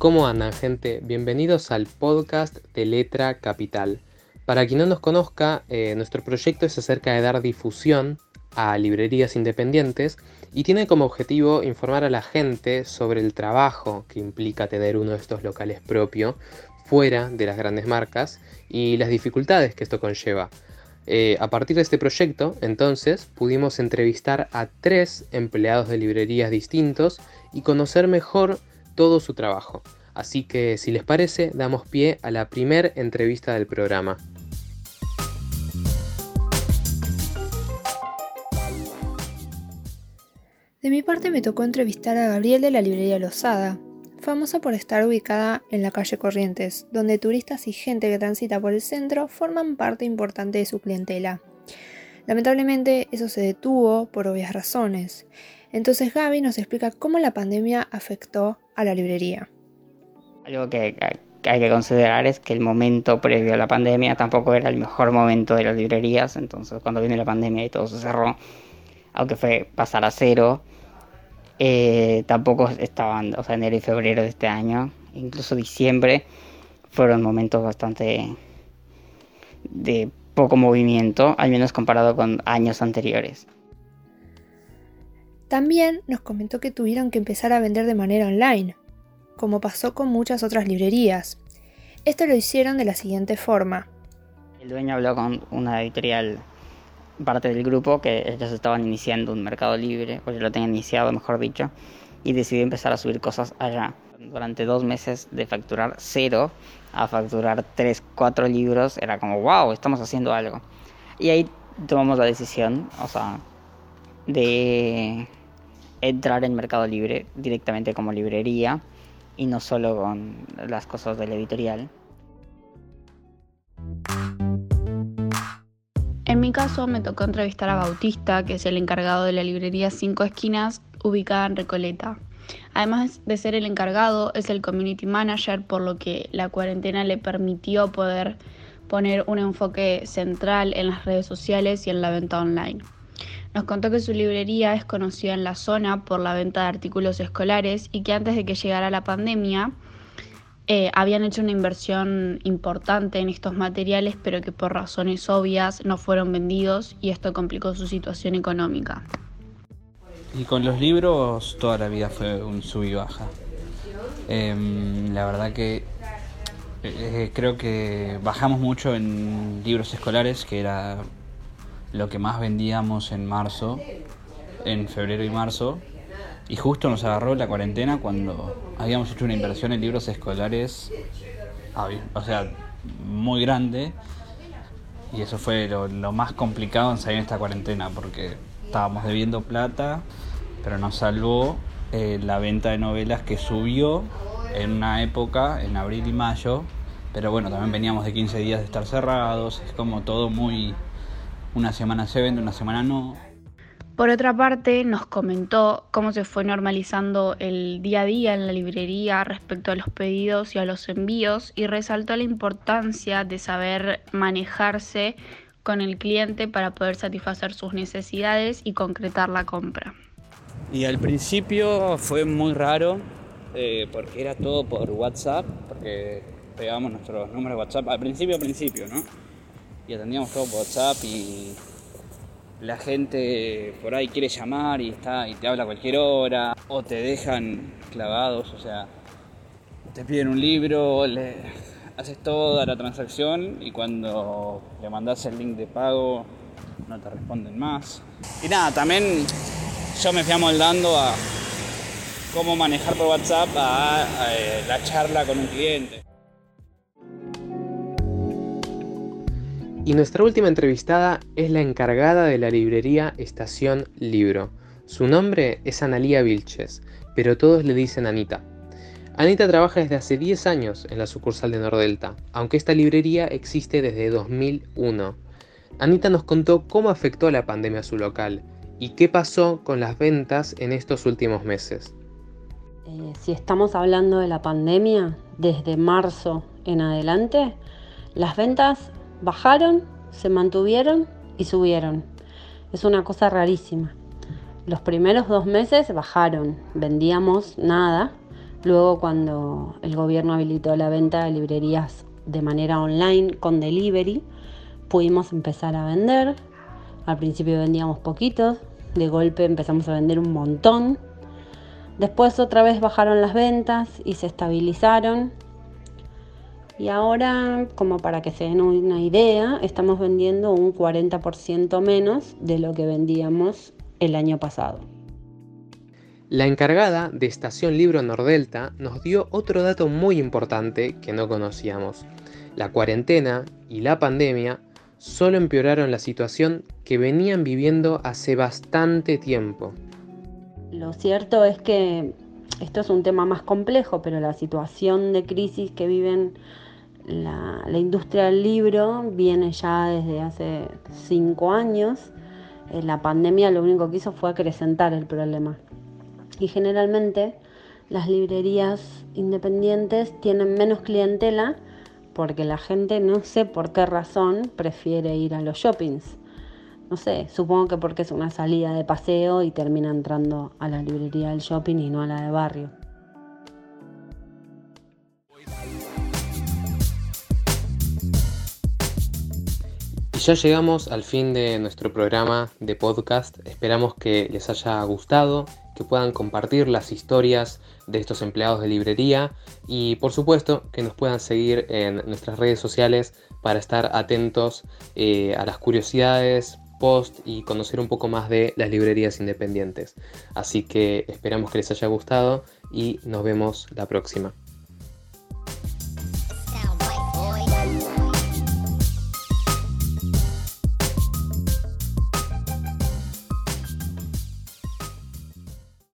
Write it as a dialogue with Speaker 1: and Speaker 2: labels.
Speaker 1: ¿Cómo andan gente? Bienvenidos al podcast de Letra Capital. Para quien no nos conozca, eh, nuestro proyecto es acerca de dar difusión a librerías independientes y tiene como objetivo informar a la gente sobre el trabajo que implica tener uno de estos locales propio fuera de las grandes marcas y las dificultades que esto conlleva. Eh, a partir de este proyecto, entonces, pudimos entrevistar a tres empleados de librerías distintos y conocer mejor todo su trabajo. Así que, si les parece, damos pie a la primera entrevista del programa.
Speaker 2: De mi parte me tocó entrevistar a Gabriel de la librería Losada, famosa por estar ubicada en la calle Corrientes, donde turistas y gente que transita por el centro forman parte importante de su clientela. Lamentablemente eso se detuvo por obvias razones. Entonces Gaby nos explica cómo la pandemia afectó a la librería.
Speaker 3: Algo que, hay que considerar es que el momento previo a la pandemia tampoco era el mejor momento de las librerías, entonces cuando vino la pandemia y todo se cerró, aunque fue pasar a cero, eh, tampoco estaban, o sea, enero y febrero de este año, incluso diciembre, fueron momentos bastante de poco movimiento, al menos comparado con años anteriores.
Speaker 2: También nos comentó que tuvieron que empezar a vender de manera online, como pasó con muchas otras librerías. Esto lo hicieron de la siguiente forma.
Speaker 3: El dueño habló con una editorial parte del grupo que ellos estaban iniciando un mercado libre, o ya lo tenían iniciado, mejor dicho, y decidí empezar a subir cosas allá. Durante dos meses de facturar cero a facturar tres, cuatro libros, era como, wow, estamos haciendo algo. Y ahí tomamos la decisión, o sea, de entrar en Mercado Libre directamente como librería y no solo con las cosas de la editorial.
Speaker 4: En mi caso me tocó entrevistar a Bautista, que es el encargado de la librería Cinco Esquinas, ubicada en Recoleta. Además de ser el encargado, es el community manager, por lo que la cuarentena le permitió poder poner un enfoque central en las redes sociales y en la venta online. Nos contó que su librería es conocida en la zona por la venta de artículos escolares y que antes de que llegara la pandemia, eh, habían hecho una inversión importante en estos materiales, pero que por razones obvias no fueron vendidos y esto complicó su situación económica.
Speaker 5: Y con los libros toda la vida fue un sub y baja. Em, la verdad que eh, creo que bajamos mucho en libros escolares, que era lo que más vendíamos en marzo, en febrero y marzo, y justo nos agarró la cuarentena cuando habíamos hecho una inversión en libros escolares, o sea, muy grande. Y eso fue lo, más complicado en salir en esta cuarentena, porque estábamos debiendo plata, pero nos salvó eh, la venta de novelas que subió en una época, en abril y mayo, pero bueno, también veníamos de 15 días de estar cerrados, es como todo muy... Una semana se vende, una semana no.
Speaker 4: Por otra parte, nos comentó cómo se fue normalizando el día a día en la librería respecto a los pedidos y a los envíos y resaltó la importancia de saber manejarse con el cliente para poder satisfacer sus necesidades y concretar la compra.
Speaker 5: Y al principio fue muy raro eh, porque era todo por WhatsApp, porque pegábamos nuestros números de WhatsApp al principio, al principio, ¿no? Y atendíamos todo por WhatsApp y la gente por ahí quiere llamar y está y te habla a cualquier hora o te dejan clavados, o sea, te piden un libro, le haces toda la transacción y cuando le mandas el link de pago no te responden más. Y nada, también yo me fui amoldando a cómo manejar por WhatsApp a, eh, la charla con un cliente.
Speaker 1: Y nuestra última entrevistada es la encargada de la librería Estación Libro. Su nombre es Analía Vilches, pero todos le dicen Anita. Anita trabaja desde hace 10 años en la sucursal de Nordelta, aunque esta librería existe desde 2001. Anita nos contó cómo afectó la pandemia a su local y qué pasó con las ventas en estos últimos meses.
Speaker 6: Eh, si estamos hablando de la pandemia, desde marzo en adelante, las ventas bajaron, se mantuvieron y subieron. Es una cosa rarísima. Los primeros dos meses bajaron, vendíamos nada, Luego cuando el gobierno habilitó la venta de librerías de manera online con delivery, pudimos empezar a vender. Al principio vendíamos poquitos, de golpe empezamos a vender un montón. Después otra vez bajaron las ventas y se estabilizaron. Y ahora, como para que se den una idea, estamos vendiendo un 40% menos de lo que vendíamos el año pasado.
Speaker 1: La encargada de Estación Libro Nordelta nos dio otro dato muy importante que no conocíamos. La cuarentena y la pandemia solo empeoraron la situación que venían viviendo hace bastante tiempo.
Speaker 6: Lo cierto es que esto es un tema más complejo, pero la situación de crisis que viven la, industria del libro viene ya desde hace cinco años. Eh, la pandemia lo único que hizo fue acrecentar el problema. Y generalmente las librerías independientes tienen menos clientela porque la gente no sé por qué razón prefiere ir a los shoppings. No sé, supongo que porque es una salida de paseo y termina entrando a la librería del shopping y no a la de barrio.
Speaker 1: Ya llegamos al fin de nuestro programa de podcast. Esperamos que les haya gustado que puedan compartir las historias de estos empleados de librería y por supuesto que nos puedan seguir en nuestras redes sociales para estar atentos eh, a las curiosidades, post y conocer un poco más de las librerías independientes. Así que esperamos que les haya gustado y nos vemos la próxima.